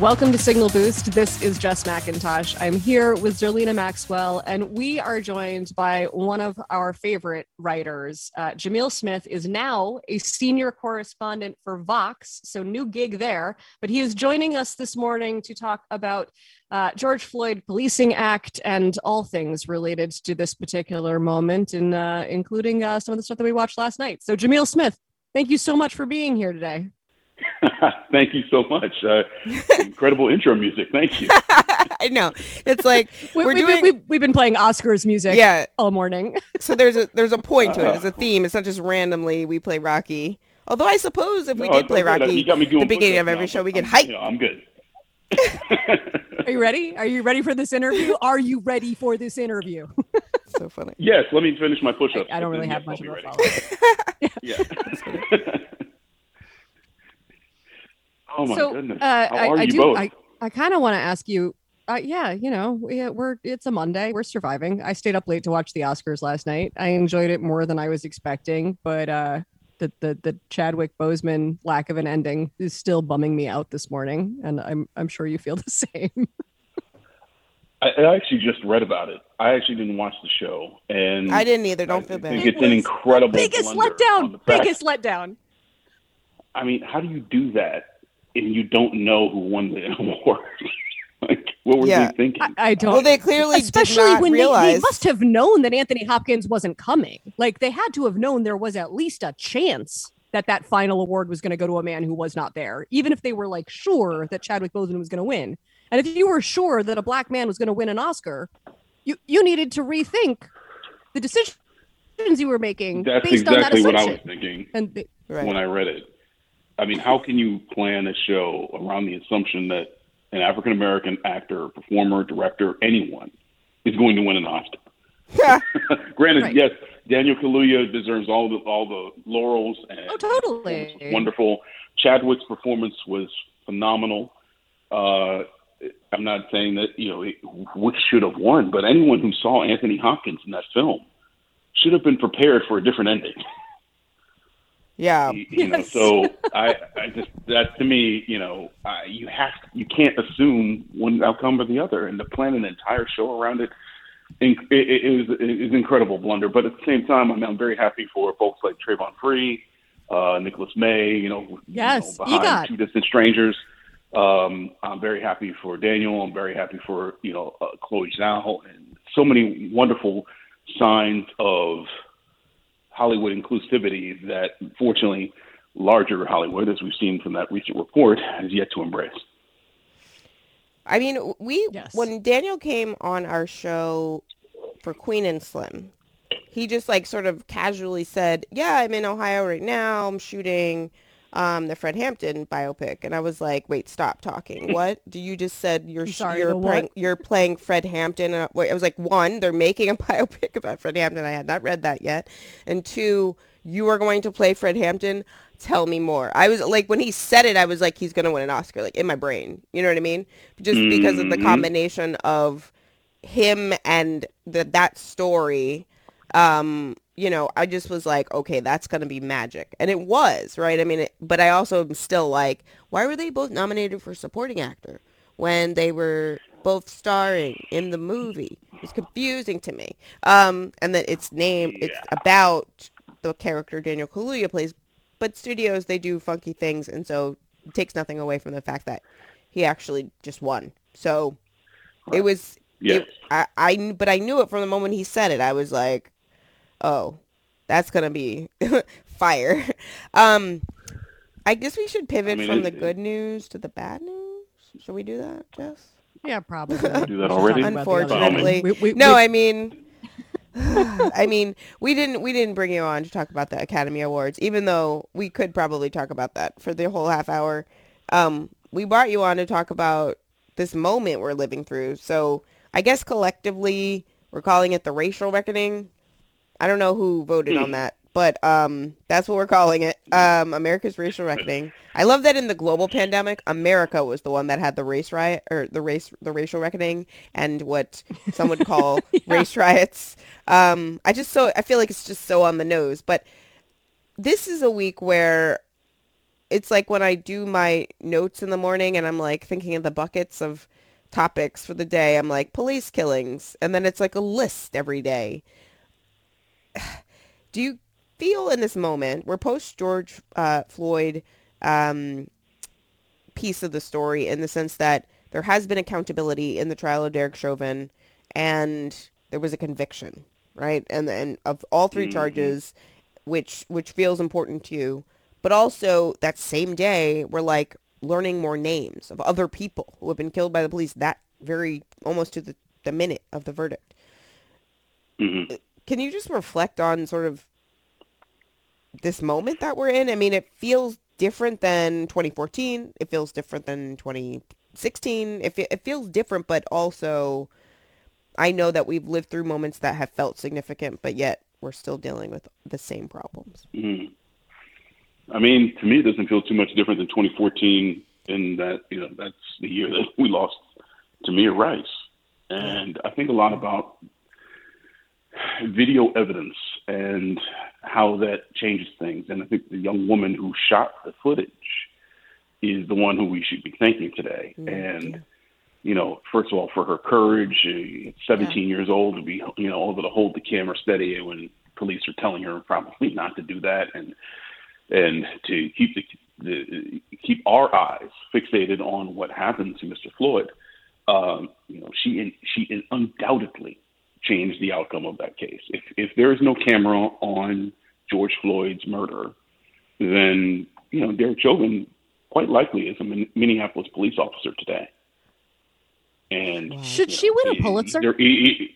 Welcome to Signal Boost. This is Jess McIntosh. I'm here with Zerlina Maxwell, and we are joined by one of our favorite writers. Uh, Jamil Smith is now a senior correspondent for Vox, so new gig there. But he is joining us this morning to talk about uh, George Floyd Policing Act and all things related to this particular moment, and uh, including uh, some of the stuff that we watched last night. So, Jamil Smith, thank you so much for being here today. Thank you so much. Uh, incredible intro music. Thank you. I know. It's like we, we're we've, doing. been, we've, we've been playing Oscars music Yeah. all morning. so there's a there's a point to it. There's a Oh. theme. It's not just randomly we play Rocky. Although I suppose if we No, did play. Rocky, You got me doing the beginning of every now, show, we but get hype. You know, I'm good. Are you ready? Are you ready for this interview? Are you ready for this interview? so funny. yes, let me finish my push-ups. I don't really have yes, much I'll of be a ready. follow. Yeah. Oh my so goodness. uh, How I, are I you do. both? I, I kind of want to ask you. Uh, yeah, you know, we, we're it's a Monday. We're surviving. I stayed up late to watch the Oscars last night. I enjoyed it more than I was expecting, but uh, the the the Chadwick Boseman lack of an ending is still bumming me out this morning, and I'm I'm sure you feel the same. I, I actually just read about it. I actually didn't watch the show, and I didn't either. Don't I feel think bad. it's an incredible biggest letdown. Biggest letdown. I mean, how do you do that and you don't know who won the award? like, what were Yeah. they thinking? I, I don't. Well, they clearly especially did not when they, realize. they must have known that Anthony Hopkins wasn't coming. Like they had to have known there was at least a chance that that final award was going to go to a man who was not there, even if they were like sure that Chadwick Boseman was going to win. And if you were sure that a black man was going to win an Oscar, you you needed to rethink the decisions you were making That's based on that exactly what. I was thinking And they, right. when I read it. I mean, how can you plan a show around the assumption that an African American actor, performer, director, anyone is going to win an Oscar? Granted, Right. yes, Daniel Kaluuya deserves all the all the laurels and oh, totally. wonderful. Chadwick's performance was phenomenal. Uh, I'm not saying that you know it, which should have won, but anyone who saw Anthony Hopkins in that film should have been prepared for a different ending. yeah. you, you know, so I, I just that to me, you know, I, you have you can't assume one outcome or the other, and to plan an entire show around it, in, it, it is it is incredible blunder. But at the same time, I mean, I'm very happy for folks like Travon Free, uh, Nicholas May, you know, Yes, you know, behind EGOT. two distant strangers. Um, I'm very happy for Daniel. I'm very happy for you know uh, Chloe Zhao and so many wonderful signs of Hollywood inclusivity that fortunately larger Hollywood, as we've seen from that recent report, has yet to embrace. I mean, we Yes. when Daniel came on our show for Queen and Slim, he just like sort of casually said, "Yeah, I'm in Ohio right now. I'm shooting um, the Fred Hampton biopic," and I was like, "Wait, stop talking. What? Do you just said you're sorry, you're playing you're playing Fred Hampton?" And I, wait, I was like, one, they're making a biopic about Fred Hampton. I had not read that yet, and two, you are going to play Fred Hampton. Tell me more. I was like, when he said it, I was like, he's gonna win an Oscar, like in my brain. You know what I mean? Just because of the Mhm. combination of him and the, that story um you know i just was like okay that's gonna be magic. And it was right? I mean it, but i also am still like why were they both nominated for supporting actor when they were both starring in the movie? It's confusing to me. Um and that it's named it's about the character daniel kaluuya plays but studios they do funky things. And so it takes nothing away from the fact that he actually just won. So it was Yes. it- I, I but I knew it from the moment he said it. I was like, oh, that's gonna be fire. Um, I guess we should pivot mean, from it- the good news to the bad news. Should we do that, Jess? Yeah, probably. Do that already? talk about the other Unfortunately. We- we- no. we- I mean, I mean, we didn't we didn't bring you on to talk about the Academy Awards, even though we could probably talk about that for the whole half hour. Um, we brought you on to talk about this moment we're living through. So I guess collectively, We're calling it the racial reckoning. I don't know who voted on that, but um, that's what we're calling it. Um, America's racial reckoning. I love that in the global pandemic, America was the one that had the race riot or the race the racial reckoning and what some would call race riots. Um, I just so I feel like it's just so on the nose, but this is a week where it's like when I do my notes in the morning and I'm like thinking of the buckets of topics for the day. I'm like police killings, and then it's like a list every day. Do you feel in this moment, we're post George uh, Floyd um, piece of the story in the sense that there has been accountability in the trial of Derek Chauvin, and there was a conviction, right? And and of all 3 Mhm. charges, which which feels important to you, but also that same day we're like learning more names of other people who have been killed by the police that very almost to the, the minute of the verdict. hmm Can you just reflect on sort of this moment that we're in? I mean, it feels different than 2014. It feels different than 2016. It, it feels different, but also I know that we've lived through moments that have felt significant, but yet we're still dealing with the same problems. hmm I mean, to me, it doesn't feel too much different than 2014 in that, you know, that's the year that we lost Tamir Rice. And I think a lot about video evidence and how that changes things. And I think the young woman who shot the footage is the one who we should be thanking today. Mm, and, you know, first of all, for her courage, uh, 17 years old to be, you know, able to hold the camera steady when police are telling her probably not to do that. And, and to keep the, the keep our eyes fixated on what happened to Mr. Floyd, um, you know, she she undoubtedly changed the outcome of that case. If if there is no camera on George Floyd's murder, then you know Derek Chauvin quite likely is a Min- Minneapolis police officer today. And Wow. Should you she know, win a Pulitzer? there- he-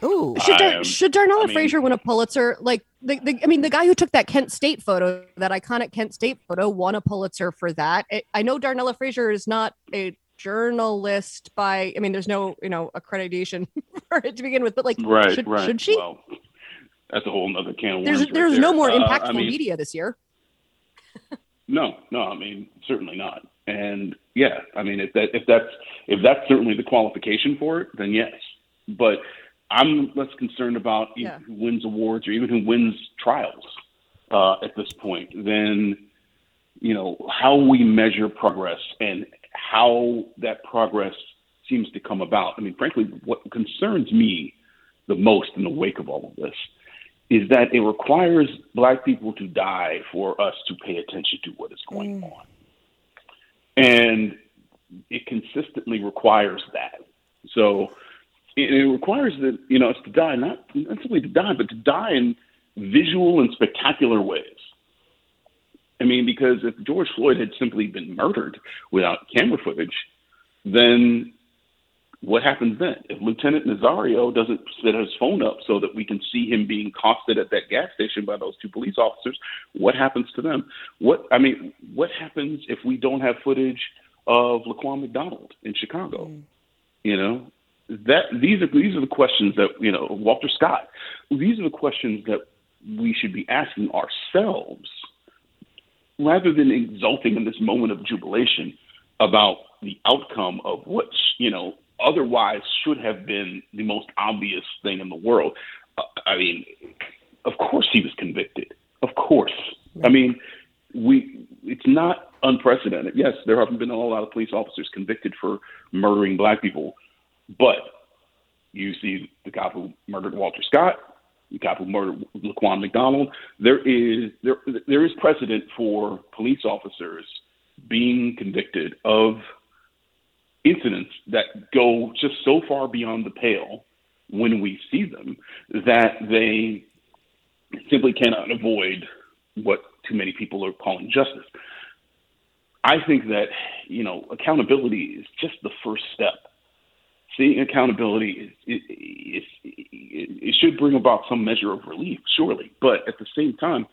he- Ooh. Should, Dar- should Darnella I mean- Frazier win a Pulitzer? Like, the, the, I mean, the guy who took that Kent State photo, that iconic Kent State photo, won a Pulitzer for that. It, I know Darnella Frazier is not a journalist by, I mean, there's no, you know, accreditation for it to begin with, but like, right, should, right. should she? Well, that's a whole other can of there's worms. right there's no there. more Uh, impactful I mean, media this year. No, no, I mean certainly not. And yeah, I mean if that if that's if that's certainly the qualification for it, then yes. But I'm less concerned about Yeah. who wins awards or even who wins trials uh, at this point than you know how we measure progress and how that progress seems to come about. I mean, frankly, what concerns me the most in the wake of all of this is that it requires black people to die for us to pay attention to what is going mm. on. And it consistently requires that. So it, it requires that, you know, us to die, not, not simply to die, but to die in visual and spectacular ways. I mean, because if George Floyd had simply been murdered without camera footage, then what happens then? If Lieutenant Nazario doesn't set his phone up so that we can see him being accosted at that gas station by those two police officers, what happens to them? What I mean, what happens if we don't have footage of Laquan McDonald in Chicago? Mm. You know, that these are these are the questions that you know Walter Scott. These are the questions that we should be asking ourselves rather than exulting in this moment of jubilation about the outcome of what you know otherwise should have been the most obvious thing in the world. Uh, I mean, of course he was convicted. Of course. I mean, we it's not unprecedented. Yes, there haven't been a whole lot of police officers convicted for murdering black people, but you see the cop who murdered Walter Scott, the cop who murdered Laquan McDonald. There is there there is precedent for police officers being convicted of incidents that go just so far beyond the pale when we see them that they simply cannot avoid what too many people are calling justice. I think that, you know, accountability is just the first step. Seeing accountability is, should bring about some measure of relief, surely. But at the same time,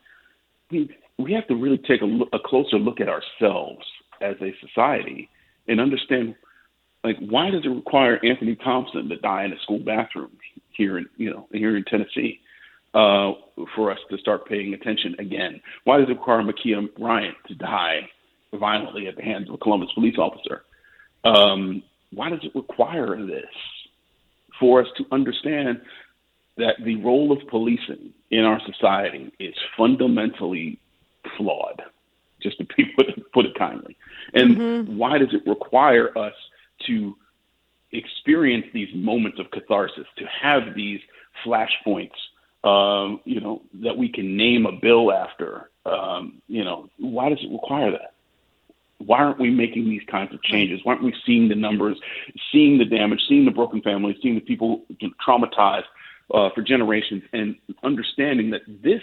we, we have to really take a, look, a closer look at ourselves as a society and understand like why does it require Anthony Thompson to die in a school bathroom? here in you know here in Tennessee uh, for us to start paying attention again? Why does it require Ma'Khia Bryant to die violently at the hands of a Columbus police officer? Um, why does it require this for us to understand that the role of policing in our society is fundamentally flawed, just to put, put it kindly. And mm-hmm. why does it require us to experience these moments of catharsis, to have these flashpoints, um, you know, that we can name a bill after? Um, you know, why does it require that? Why aren't we making these kinds of changes? Why aren't we seeing the numbers, seeing the damage, seeing the broken families, seeing the people traumatized uh, for generations, and understanding that this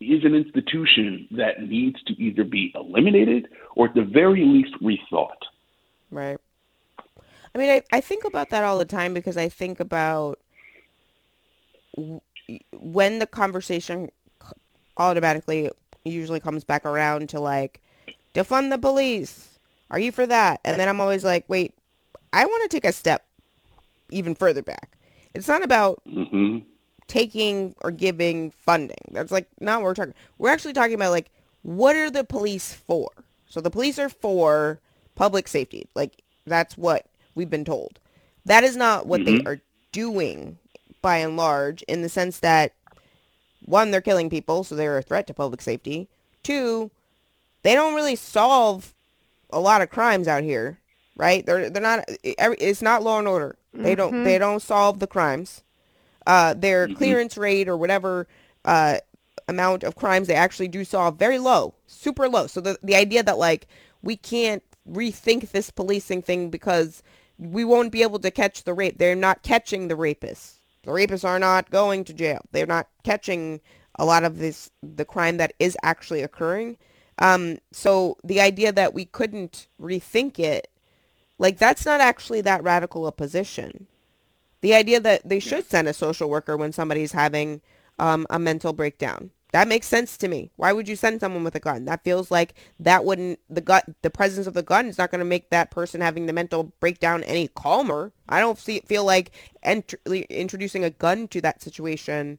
is an institution that needs to either be eliminated or at the very least rethought. Right. I mean, I, I think about that all the time because I think about when the conversation automatically usually comes back around to like defund the police. Are you for that? And then I'm always like, wait, I want to take a step even further back. It's not about mm-hmm. taking or giving funding. That's like not what we're talking. We're actually talking about like what are the police for? So the police are for public safety. Like that's what we've been told. That is not what mm-hmm. they are doing by and large in the sense that one, they're killing people, so they're a threat to public safety. Two, they don't really solve a lot of crimes out here, right? They're they're not. It's not law and order. They don't mm-hmm. they don't solve the crimes. Uh, their mm-hmm. clearance rate or whatever uh, amount of crimes they actually do solve very low, super low. So the the idea that like we can't rethink this policing thing because we won't be able to catch the rape. They're not catching the rapists. The rapists are not going to jail. They're not catching a lot of this the crime that is actually occurring. Um, so the idea that we couldn't rethink it, like that's not actually that radical a position. The idea that they should send a social worker when somebody's having um, a mental breakdown. That makes sense to me. Why would you send someone with a gun? That feels like that wouldn't the gun the presence of the gun is not going to make that person having the mental breakdown any calmer. I don't see, feel like ent- introducing a gun to that situation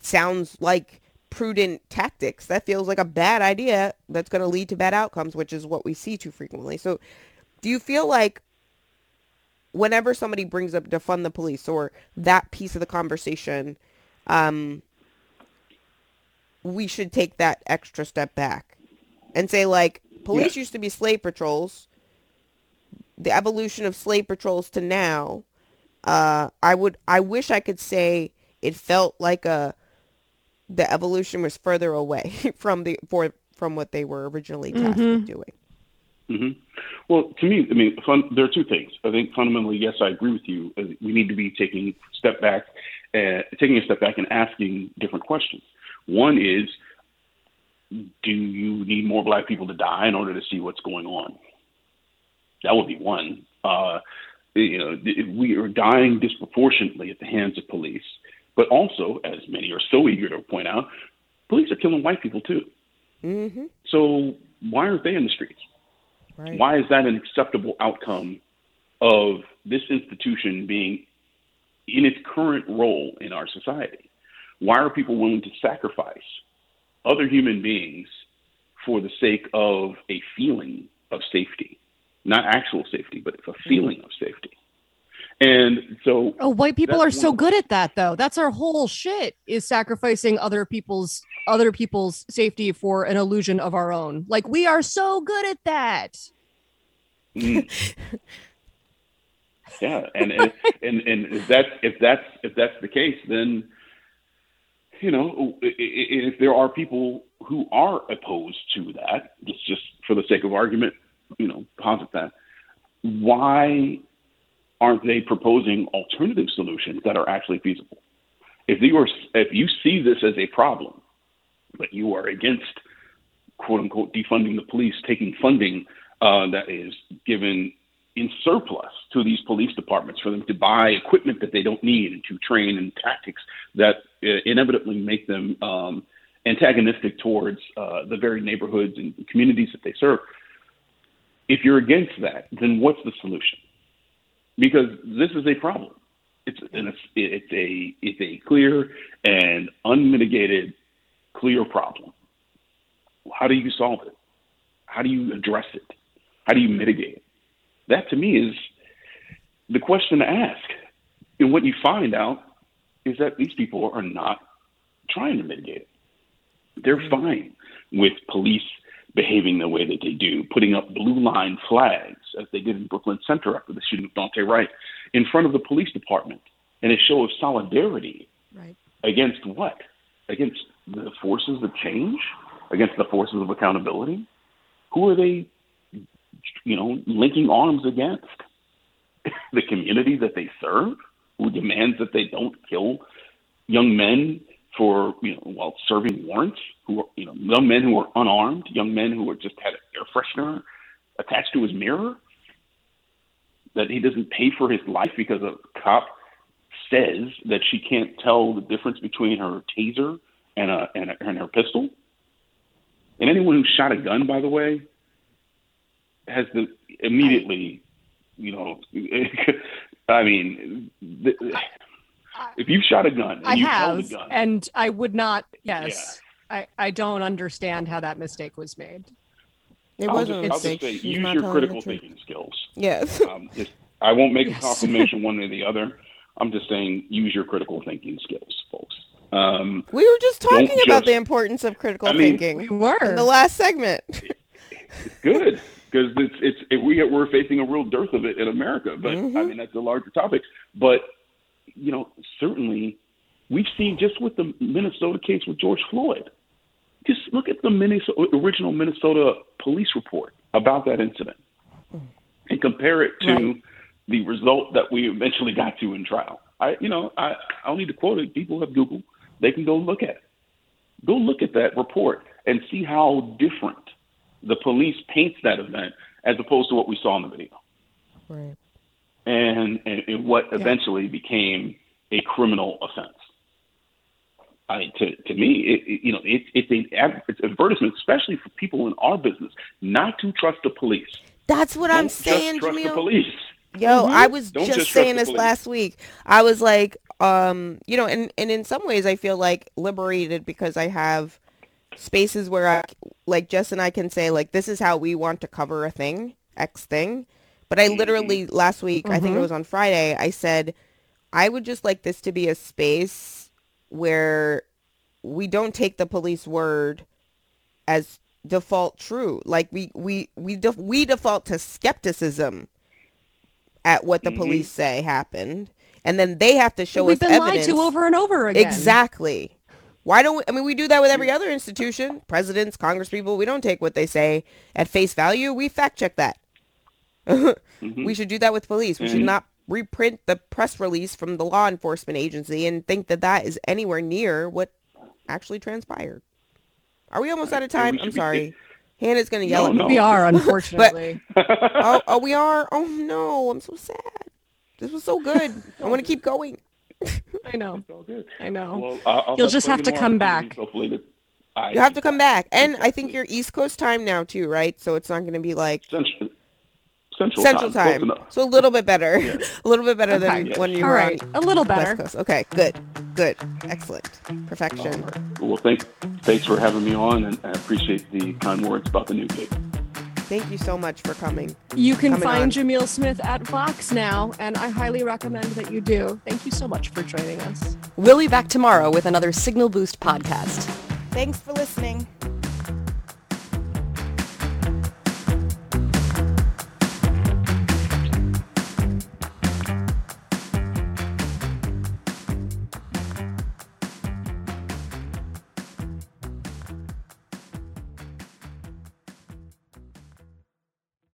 sounds like prudent tactics. That feels like a bad idea that's going to lead to bad outcomes, which is what we see too frequently. So, do you feel like whenever somebody brings up defund the police or that piece of the conversation, um, we should take that extra step back and say like police yeah. used to be slave patrols the evolution of slave patrols to now uh, i would i wish i could say it felt like a the evolution was further away from the for from what they were originally tasked mm-hmm. with doing mm-hmm. well to me i mean fun, there are two things i think fundamentally yes i agree with you we need to be taking a step back uh, taking a step back and asking different questions one is, do you need more black people to die in order to see what's going on? That would be one. Uh, you know, we are dying disproportionately at the hands of police, but also, as many are so eager to point out, police are killing white people too. Mm-hmm. So why aren't they in the streets? Right. Why is that an acceptable outcome of this institution being in its current role in our society? Why are people willing to sacrifice other human beings for the sake of a feeling of safety? Not actual safety, but a mm-hmm. feeling of safety. And so Oh, white people are so good at that though. That's our whole shit is sacrificing other people's other people's safety for an illusion of our own. Like we are so good at that. Mm. yeah, and and, and and if that's if that's if that's the case, then you know, if there are people who are opposed to that, just just for the sake of argument, you know, posit that. Why aren't they proposing alternative solutions that are actually feasible? If you are, if you see this as a problem, but you are against quote unquote defunding the police, taking funding uh, that is given in surplus to these police departments for them to buy equipment that they don't need and to train in tactics that uh, inevitably make them um, antagonistic towards uh, the very neighborhoods and communities that they serve. If you're against that, then what's the solution? Because this is a problem. It's and it's it's a it's a clear and unmitigated clear problem. How do you solve it? How do you address it? How do you mitigate it? That to me is the question to ask. And what you find out is that these people are not trying to mitigate it. They're mm-hmm. fine with police behaving the way that they do, putting up blue line flags, as they did in Brooklyn Center after the shooting of Daunte Wright, in front of the police department, in a show of solidarity Right. against what? Against the forces of change? Against the forces of accountability? Who are they, you know, linking arms against? the community that they serve, who demands that they don't kill young men for you know while serving warrants, who are you know young men who are unarmed, young men who are just had an air freshener attached to his mirror, that he doesn't pay for his life because a cop says that she can't tell the difference between her taser and a and, a, and her pistol. And anyone who shot a gun, by the way, has the immediately, you know, I mean, the, if you've shot a gun, and I you held have, a gun, and I would not. Yes, I, I don't understand how that mistake was made. It I'll wasn't just, a I'll just mistake. say, use your critical thinking skills. Yes. Um, just, I won't make Yes. a confirmation one way or the other. I'm just saying, use your critical thinking skills, folks. Um, We were just talking about just- the importance of critical I mean- thinking We were. in the last segment. good because it's it's it, we we're facing a real dearth of it in America. But I Mhm. mean that's a larger topic. But you know, certainly we've seen just with the Minnesota case with George Floyd. Just look at the Minnesota, original Minnesota police report about that incident and compare it to Right. the result that we eventually got to in trial. I, you know, I, I don't need to quote it. People have Google. They can go look at it. Go look at that report and see how different the police paints that event as opposed to what we saw in the video Right. and, and, and what eventually became a criminal offense. I mean, to, to me, it, it, you know, it, it's an ad- it's advertisement, especially for people in our business, not to trust the police. That's what I'm saying, just trust the police. Yo, I mm-hmm. was Don't just just saying this police. last week. I was like, um, you know, and and in some ways, I feel like liberated because I have spaces where I, like Jess and I can say like, this is how we want to cover a thing, X thing. But I literally last week, I think it was on Friday, I said, I would just like this to be a space where we don't take the police word as default true. Like we we we def- we default to skepticism at what the Mhm. police say happened, and then they have to show We've us been evidence. lied to over and over again. Exactly. Why don't we, I mean we do that with every other institution, presidents, congresspeople. We don't take what they say at face value. We fact check that. We should do that with police. We should Mhm. not reprint the press release from the law enforcement agency and think that that is anywhere near what actually transpired. Are we almost out of time? I'm should be- sorry. Hannah's gonna yell No, at me. no. We are, unfortunately. oh, oh, we are. Oh no, I'm so sad. This was so good. I want to keep going. I know. It's all good. I know. Well, I'll, I'll You'll just have to come back. Hopefully, that I You have to come back, and I think you're East Coast time now too, right? So it's not going to be like Central, Central, Central time. Time. So a little bit better, a little bit better Okay. than when you All were right. on A little West better. Coast. Okay, good, good, excellent, perfection. Well, thank, thanks for having me on, and I appreciate the kind words about the new gig. Thank you so much for coming. You can Coming find on. Jamil Smith at Vox now, and I highly recommend that you do. Thank you so much for joining us. We'll be back tomorrow with another Signal Boost podcast. Thanks for listening.